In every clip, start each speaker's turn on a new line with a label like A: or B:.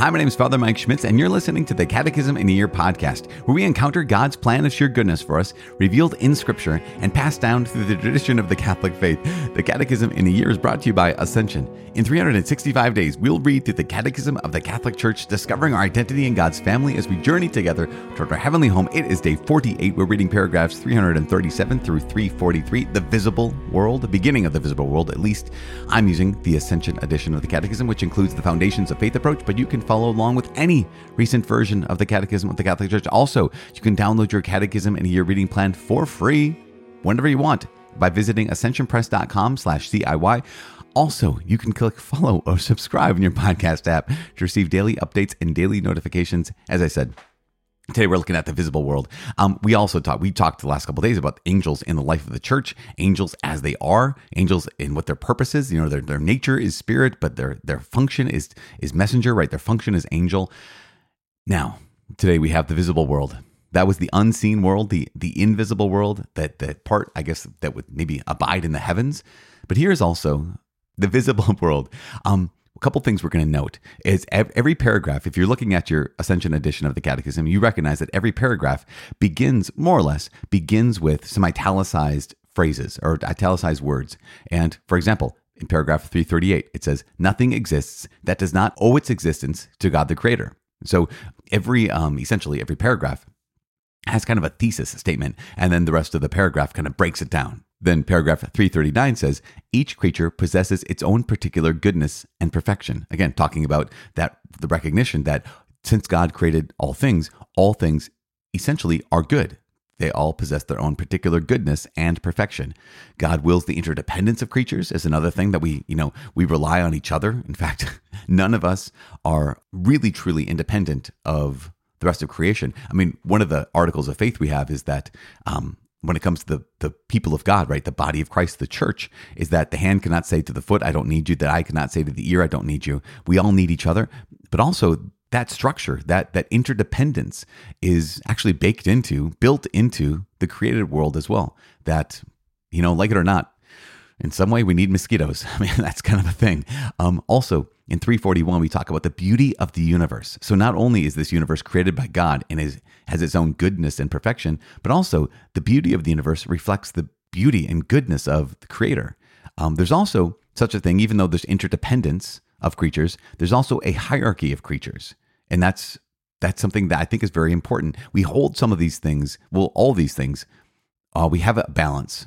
A: Hi, my name is Father Mike Schmitz, and you're listening to the Catechism in a Year podcast, where we encounter God's plan of sheer goodness for us, revealed in Scripture and passed down through the tradition of the Catholic faith. The Catechism in a Year is brought to you by Ascension. In 365 days, we'll read through the Catechism of the Catholic Church, discovering our identity in God's family as we journey together toward our heavenly home. It is day 48. We're reading paragraphs 337 through 343, the visible world, the beginning of the visible world, at least. I'm using the Ascension edition of the Catechism, which includes the Foundations of Faith approach, but you can follow along with any recent version of the Catechism of the Catholic Church. Also, you can download your Catechism and Year reading plan for free whenever you want by visiting ascensionpress.com slash CIY. Also, you can click follow or subscribe in your podcast app to receive daily updates and daily notifications. As I said, Today we're looking at the visible world. Um, we also talked. We talked the last couple days about angels in the life of the church, angels as they are, angels in what their purpose is. You know, their their nature is spirit, but their their function is is messenger. Right, their function is angel. Now, today we have the visible world. That was the unseen world, the the invisible world. That that part, I guess, that would maybe abide in the heavens. But here is also the visible world. Um, couple things we're going to note is every paragraph, if you're looking at your Ascension edition of the Catechism, you recognize that every paragraph begins, more or less, begins with some italicized phrases or italicized words. And for example, in paragraph 338, it says, Nothing exists that does not owe its existence to God the Creator. So every, um, essentially, every paragraph has kind of a thesis statement, and then the rest of the paragraph kind of breaks it down. Then paragraph 339 says, each creature possesses its own particular goodness and perfection. Again, talking about that the recognition that since God created all things, all things essentially are good. They all possess their own particular goodness and perfection. God wills the interdependence of creatures is another thing that we, you know, we rely on each other. In fact, none of us are really truly independent of the rest of creation. I mean, one of the articles of faith we have is that um, when it comes to the, the people of God, right? The body of Christ, the church, is that the hand cannot say to the foot, I don't need you, that I cannot say to the ear, I don't need you. We all need each other. But also that structure, that that interdependence is actually baked into, built into the created world as well. That, you know, like it or not, in some way we need mosquitoes. I mean, that's kind of a thing. Um, also, in 341, we talk about the beauty of the universe. So not only is this universe created by God and is, has its own goodness and perfection, but also the beauty of the universe reflects the beauty and goodness of the creator. Um, there's also such a thing, even though there's interdependence of creatures, there's also a hierarchy of creatures. And that's that's something that I think is very important. We hold some of these things, well, all these things, uh, we have a balance.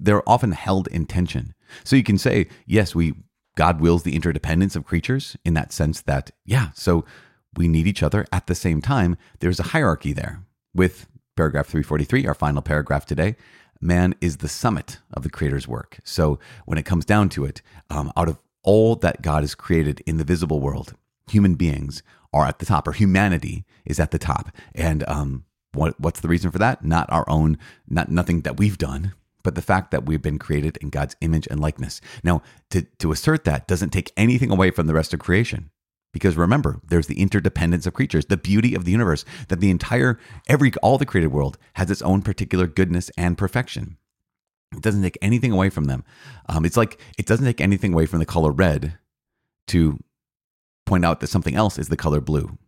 A: They're often held in tension. So you can say, yes, we God wills the interdependence of creatures in that sense that, yeah, so we need each other at the same time. There's a hierarchy there. With paragraph 343, our final paragraph today, man is the summit of the Creator's work. So when it comes down to it, um, out of all that God has created in the visible world, human beings are at the top, or humanity is at the top. And um, what, what's the reason for that? Not our own, not nothing that we've done, but the fact that we've been created in God's image and likeness. Now, to, to assert that doesn't take anything away from the rest of creation. Because remember, there's the interdependence of creatures, the beauty of the universe, that the entire, every, all the created world has its own particular goodness and perfection. It doesn't take anything away from them. Um, it's like it doesn't take anything away from the color red to point out that something else is the color blue.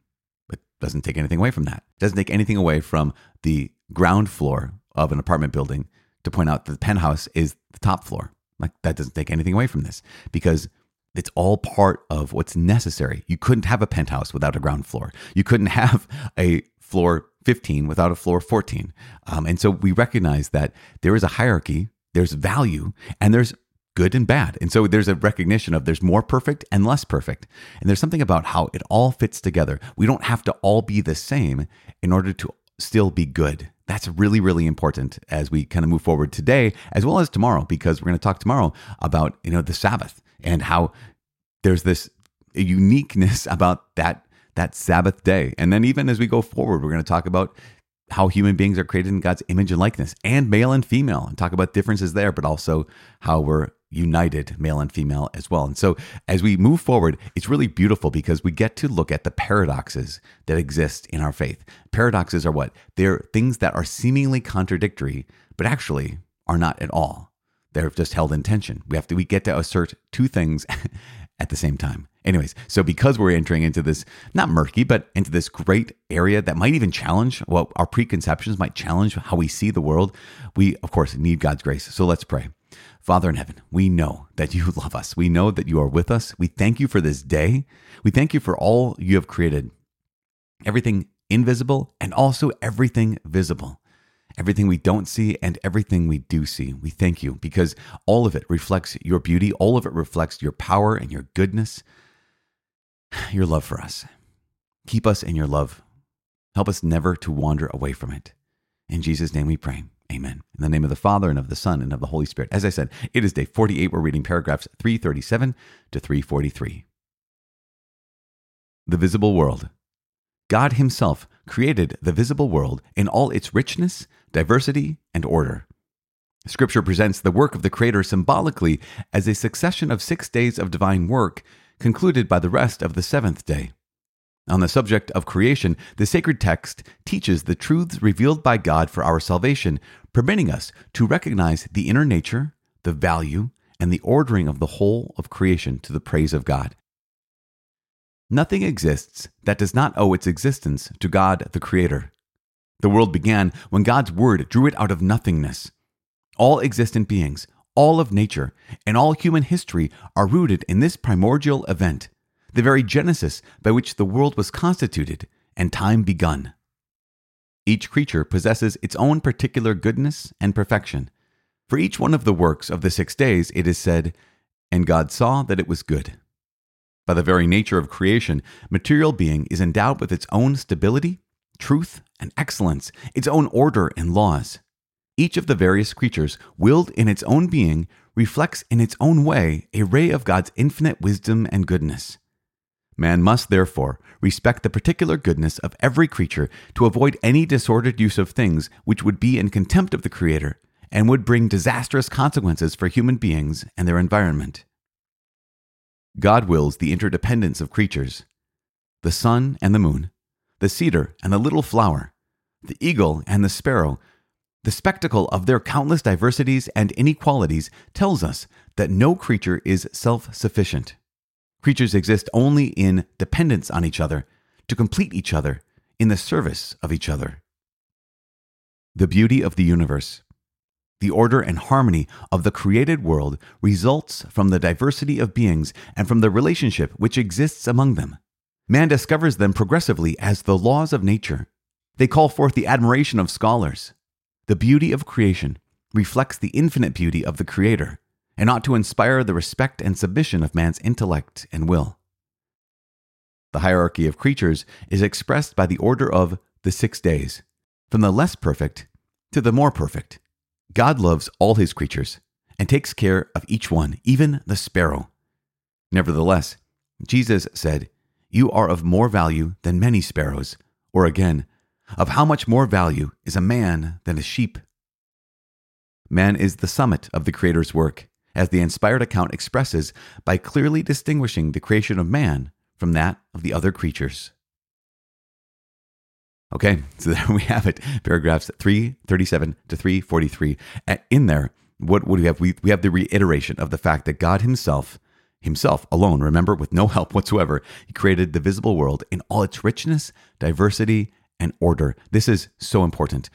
A: It doesn't take anything away from that. It doesn't take anything away from the ground floor of an apartment building to point out that the penthouse is the top floor. Like that doesn't take anything away from this because it's all part of what's necessary. You couldn't have a penthouse without a ground floor. You couldn't have a floor 15 without a floor 14. Um, and so we recognize that there is a hierarchy, there's value, and there's good and bad. And so there's a recognition of there's more perfect and less perfect. And there's something about how it all fits together. We don't have to all be the same in order to still be good. That's really, really important as we kind of move forward today, as well as tomorrow, because we're going to talk tomorrow about, you know, the Sabbath and how there's this uniqueness about that that Sabbath day. And then even as we go forward, we're going to talk about how human beings are created in God's image and likeness, and male and female, and talk about differences there, but also how we're united, male and female as well. And so as we move forward, it's really beautiful because we get to look at the paradoxes that exist in our faith. Paradoxes are what? They're things that are seemingly contradictory, but actually are not at all. They're just held in tension. We have to we get to assert two things at the same time. Anyways, so because we're entering into this, not murky, but into this great area that might even challenge what our preconceptions might challenge how we see the world, we, of course, need God's grace. So let's pray. Father in heaven, we know that you love us. We know that you are with us. We thank you for this day. We thank you for all you have created, everything invisible and also everything visible everything we don't see and everything we do see. We thank you because all of it reflects your beauty, all of it reflects your power and your goodness, your love for us. Keep us in your love. Help us never to wander away from it. In Jesus' name we pray. Amen. In the name of the Father and of the Son and of the Holy Spirit. As I said, it is day 48. We're reading paragraphs 337 to 343. The visible world. God Himself created the visible world in all its richness, diversity, and order. Scripture presents the work of the Creator symbolically as a succession of six days of divine work, concluded by the rest of the seventh day. On the subject of creation, the sacred text teaches the truths revealed by God for our salvation, permitting us to recognize the inner nature, the value, and the ordering of the whole of creation to the praise of God. Nothing exists that does not owe its existence to God the Creator. The world began when God's Word drew it out of nothingness. All existent beings, all of nature, and all human history are rooted in this primordial event, the very genesis by which the world was constituted and time begun. Each creature possesses its own particular goodness and perfection. For each one of the works of the six days, it is said, And God saw that it was good. By the very nature of creation, material being is endowed with its own stability, truth, and excellence, its own order and laws. Each of the various creatures, willed in its own being, reflects in its own way a ray of God's infinite wisdom and goodness. Man must, therefore, respect the particular goodness of every creature to avoid any disordered use of things which would be in contempt of the Creator and would bring disastrous consequences for human beings and their environment. God wills the interdependence of creatures the sun and the moon, the cedar and the little flower, the eagle and the sparrow. The spectacle of their countless diversities and inequalities tells us that no creature is self sufficient. Creatures exist only in dependence on each other, to complete each other, in the service of each other. The beauty of the universe. The order and harmony of the created world results from the diversity of beings and from the relationship which exists among them. Man discovers them progressively as the laws of nature. They call forth the admiration of scholars. The beauty of creation reflects the infinite beauty of the Creator and ought to inspire the respect and submission of man's intellect and will. The hierarchy of creatures is expressed by the order of the six days, from the less perfect to the more perfect. God loves all his creatures and takes care of each one, even the sparrow. Nevertheless, Jesus said, You are of more value than many sparrows. Or again, of how much more value is a man than a sheep? Man is the summit of the Creator's work, as the inspired account expresses by clearly distinguishing the creation of man from that of the other creatures. Okay, so there we have it. Paragraphs 337 to 343. In there, what, do we have? We, we have the reiteration of the fact that God Himself, Himself alone, remember, with no help whatsoever, He created the visible world in all its richness, diversity, and order. This is so important.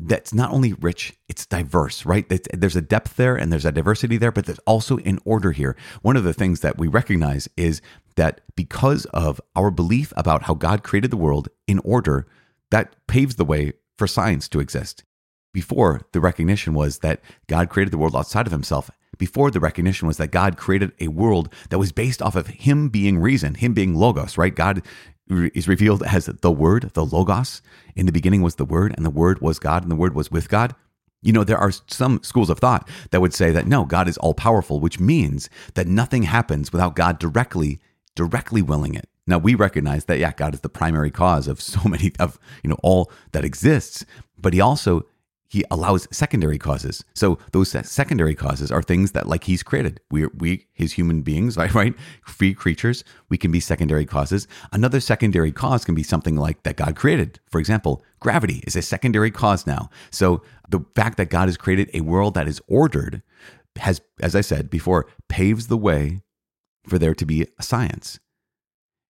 A: That's not only rich, it's diverse, right? there's a depth there and there's a diversity there, but there's also an order here. One of the things that we recognize is that because of our belief about how God created the world in order, that paves the way for science to exist. Before, the recognition was that God created the world outside of himself. Before, the recognition was that God created a world that was based off of him being reason, him being logos, right? God is revealed as the word, the logos. In the beginning was the word, and the word was God, and the word was with God. You know, there are some schools of thought that would say that no, God is all powerful, which means that nothing happens without God directly directly willing it. Now we recognize that yeah, God is the primary cause of so many of you know all that exists, but he also he allows secondary causes. So those secondary causes are things that like he's created. We we his human beings, right, right? Free creatures, we can be secondary causes. Another secondary cause can be something like that God created. For example, gravity is a secondary cause now. So the fact that God has created a world that is ordered has as I said before paves the way for there to be a science.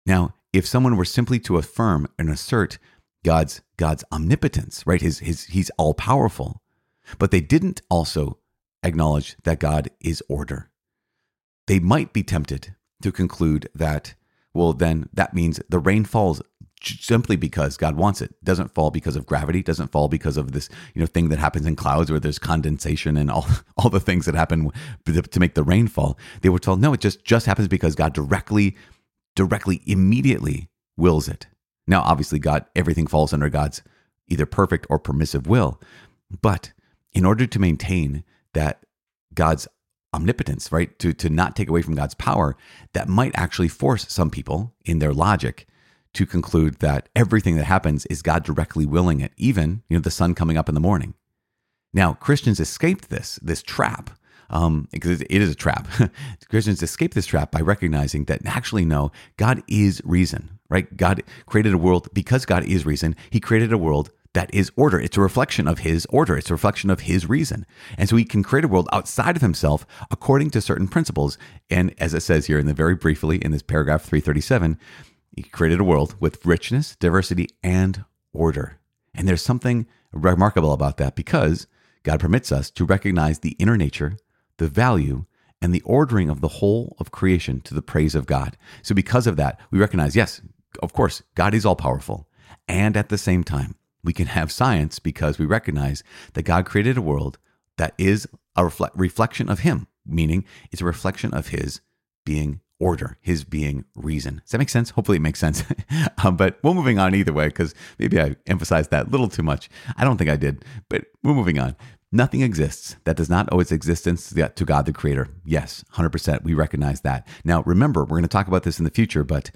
A: Now, if someone were simply to affirm and assert God's God's omnipotence, right? His his he's all powerful, but they didn't also acknowledge that God is order. They might be tempted to conclude that well then that means the rain falls simply because God wants it. Doesn't fall because of gravity, doesn't fall because of this, you know, thing that happens in clouds where there's condensation and all all the things that happen to make the rain fall. They were told no, it just just happens because God directly directly immediately wills it. Now, obviously God everything falls under God's either perfect or permissive will. But in order to maintain that God's omnipotence, right? To to not take away from God's power, that might actually force some people in their logic to conclude that everything that happens is God directly willing it, even you know the sun coming up in the morning. Now Christians escaped this this trap um, because it is a trap. Christians escape this trap by recognizing that actually no, God is reason, right? God created a world because God is reason. He created a world that is order. It's a reflection of his order. It's a reflection of his reason. And so he can create a world outside of himself according to certain principles. And as it says here in the very briefly in this paragraph 337, he created a world with richness, diversity, and order. And there's something remarkable about that because God permits us to recognize the inner nature, the value, and the ordering of the whole of creation to the praise of God. So, because of that, we recognize yes, of course, God is all powerful. And at the same time, we can have science because we recognize that God created a world that is a refle- reflection of Him, meaning it's a reflection of His being order, his being reason. Does that make sense? Hopefully it makes sense. um, but we're moving on either way because maybe I emphasized that a little too much. I don't think I did, but we're moving on. Nothing exists that does not owe its existence to God the Creator. Yes, 100%. We recognize that. Now, remember, we're going to talk about this in the future, but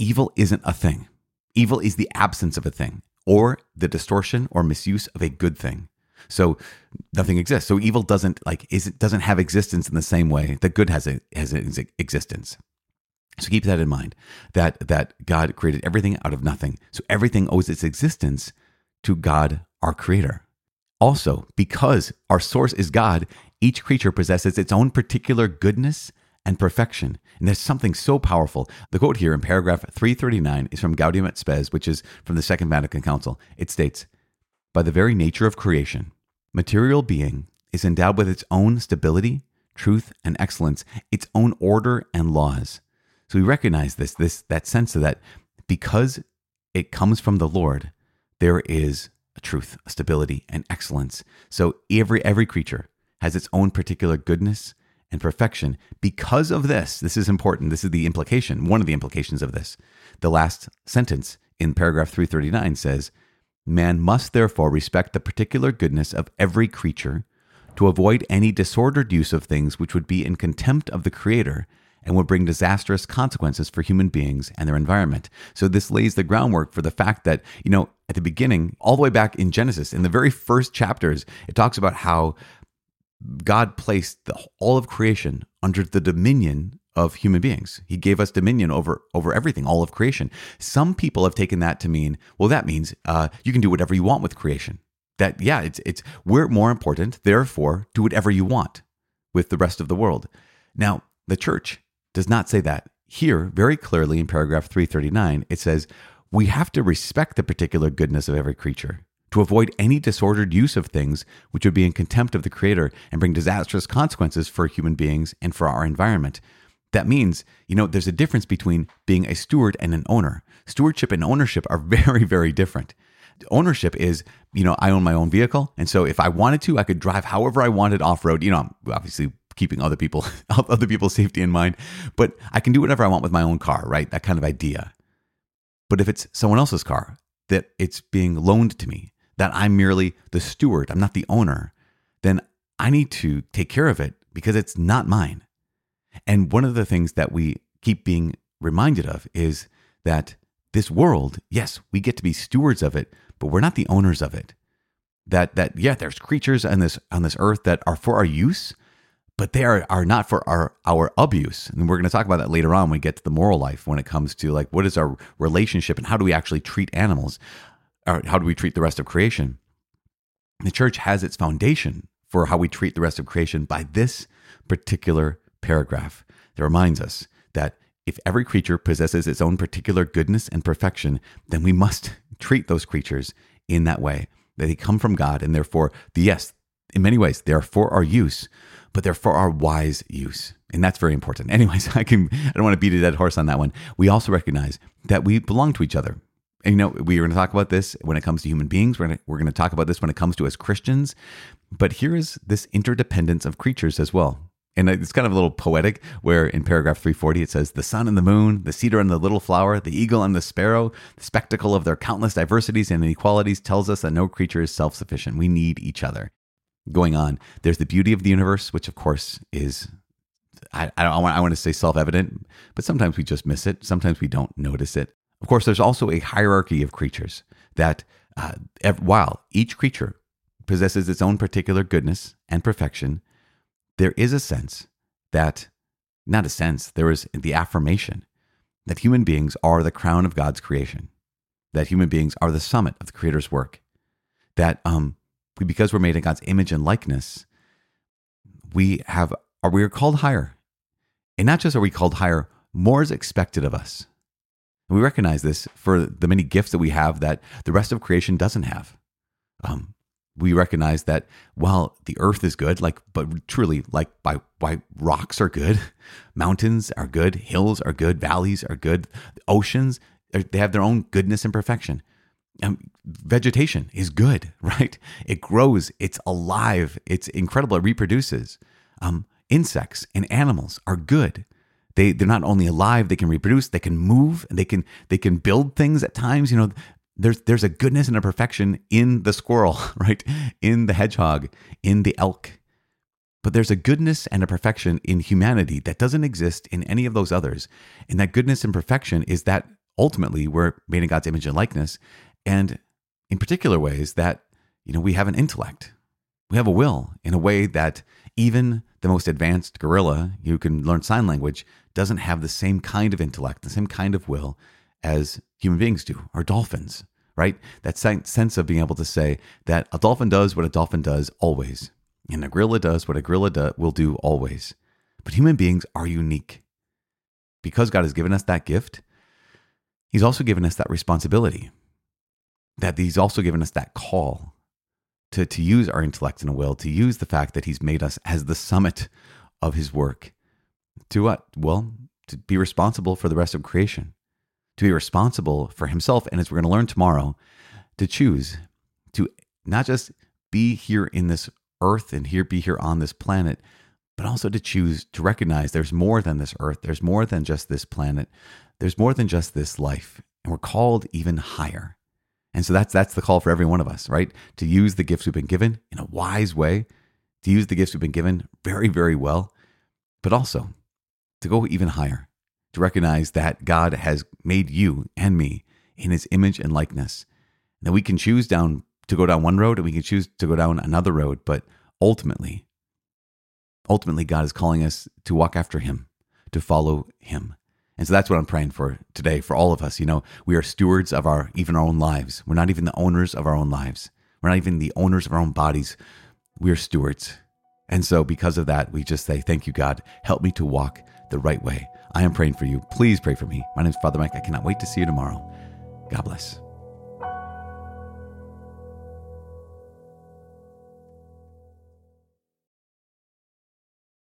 A: evil isn't a thing. Evil is the absence of a thing or the distortion or misuse of a good thing. So nothing exists. So evil doesn't like is it doesn't have existence in the same way that good has a has an existence. So keep that in mind that that God created everything out of nothing. So everything owes its existence to God, our creator. Also, because our source is God, each creature possesses its own particular goodness and perfection. And there's something so powerful. The quote here in paragraph 339 is from Gaudium et Spes, which is from the Second Vatican Council. It states, By the very nature of creation, Material being is endowed with its own stability, truth, and excellence, its own order and laws. So we recognize this, this that sense of that because it comes from the Lord, there is a truth, a stability, and excellence. So every every creature has its own particular goodness and perfection. Because of this, this is important. This is the implication, one of the implications of this. The last sentence in paragraph 339 says, Man must therefore respect the particular goodness of every creature to avoid any disordered use of things which would be in contempt of the Creator and would bring disastrous consequences for human beings and their environment. So, this lays the groundwork for the fact that, you know, at the beginning, all the way back in Genesis, in the very first chapters, it talks about how God placed the, all of creation under the dominion of human beings. He gave us dominion over over everything, all of creation. Some people have taken that to mean, well, that means uh, you can do whatever you want with creation. That yeah, it's it's we're more important. Therefore, do whatever you want with the rest of the world. Now, the church does not say that. Here, very clearly in paragraph 339, it says we have to respect the particular goodness of every creature to avoid any disordered use of things which would be in contempt of the Creator and bring disastrous consequences for human beings and for our environment. That means, you know, there's a difference between being a steward and an owner. Stewardship and ownership are very, very different. Ownership is, you know, I own my own vehicle. And so if I wanted to, I could drive however I wanted off road. You know, I'm obviously keeping other people, other people's safety in mind, but I can do whatever I want with my own car, right? That kind of idea. But if it's someone else's car, that it's being loaned to me, that I'm merely the steward, I'm not the owner, then I need to take care of it because it's not mine. And one of the things that we keep being reminded of is that this world, yes, we get to be stewards of it, but we're not the owners of it. That that yeah, there's creatures on this on this earth that are for our use, but they are, are not for our our abuse. And we're going to talk about that later on when we get to the moral life when it comes to like what is our relationship and how do we actually treat animals or how do we treat the rest of creation? The church has its foundation for how we treat the rest of creation by this particular paragraph that reminds us that if every creature possesses its own particular goodness and perfection, then we must treat those creatures in that way, that they come from God, and therefore, the, yes, in many ways, they are for our use, but they're for our wise use. And that's very important. Anyways, I can I don't want to beat a dead horse on that one. We also recognize that we belong to each other. And you know, we are going to talk about this when it comes to human beings. We're going to, we're going to talk about this when it comes to as Christians. But here is this interdependence of creatures as well. And it's kind of a little poetic where in paragraph 340 it says, The sun and the moon, the cedar and the little flower, the eagle and the sparrow, the spectacle of their countless diversities and inequalities tells us that no creature is self sufficient. We need each other. Going on, there's the beauty of the universe, which of course is, I, I, want, I want to say self evident, but sometimes we just miss it. Sometimes we don't notice it. Of course, there's also a hierarchy of creatures that, uh, while each creature possesses its own particular goodness and perfection, there is a sense that, not a sense, there is the affirmation that human beings are the crown of God's creation, that human beings are the summit of the Creator's work, that um, because we're made in God's image and likeness, we have are we are called higher, and not just are we called higher, more is expected of us. And we recognize this for the many gifts that we have that the rest of creation doesn't have. Um, we recognize that while the earth is good, like, but truly, like, by why rocks are good, mountains are good, hills are good, valleys are good, oceans, they have their own goodness and perfection. Um, vegetation is good, right? It grows, it's alive, it's incredible, it reproduces. Um, insects and animals are good. They, they're not only alive, they can reproduce, they can move, and they can they can build things at times. You know, there's there's a goodness and a perfection in the squirrel, right? In the hedgehog, in the elk. But there's a goodness and a perfection in humanity that doesn't exist in any of those others. And that goodness and perfection is that ultimately we're made in God's image and likeness. And in particular ways that, you know, we have an intellect. We have a will in a way that even the most advanced gorilla who can learn sign language doesn't have the same kind of intellect, the same kind of will as human beings do, or dolphins, right? That sense of being able to say that a dolphin does what a dolphin does always, and a gorilla does what a gorilla do, will do always. But human beings are unique. Because God has given us that gift, He's also given us that responsibility. That He's also given us that call to, to use our intellect and will, to use the fact that He's made us as the summit of His work. To what? Well, to be responsible for the rest of creation to be responsible for himself. And as we're going to learn tomorrow, to choose to not just be here in this earth and here be here on this planet, but also to choose to recognize there's more than this earth. There's more than just this planet. There's more than just this life. And we're called even higher. And so that's that's the call for every one of us, right? To use the gifts we've been given in a wise way, to use the gifts we've been given very, very well, but also to go even higher, to recognize that God has made you and me in his image and likeness. That we can choose down to go down one road and we can choose to go down another road, but ultimately, ultimately, God is calling us to walk after him, to follow him. And so that's what I'm praying for today for all of us. You know, we are stewards of our even our own lives. We're not even the owners of our own lives. We're not even the owners of our own bodies. We are stewards. And so because of that, we just say, Thank you, God. Help me to walk the right way. I am praying for you. Please pray for me. My name is Father Mike. I cannot wait to see you tomorrow. God bless.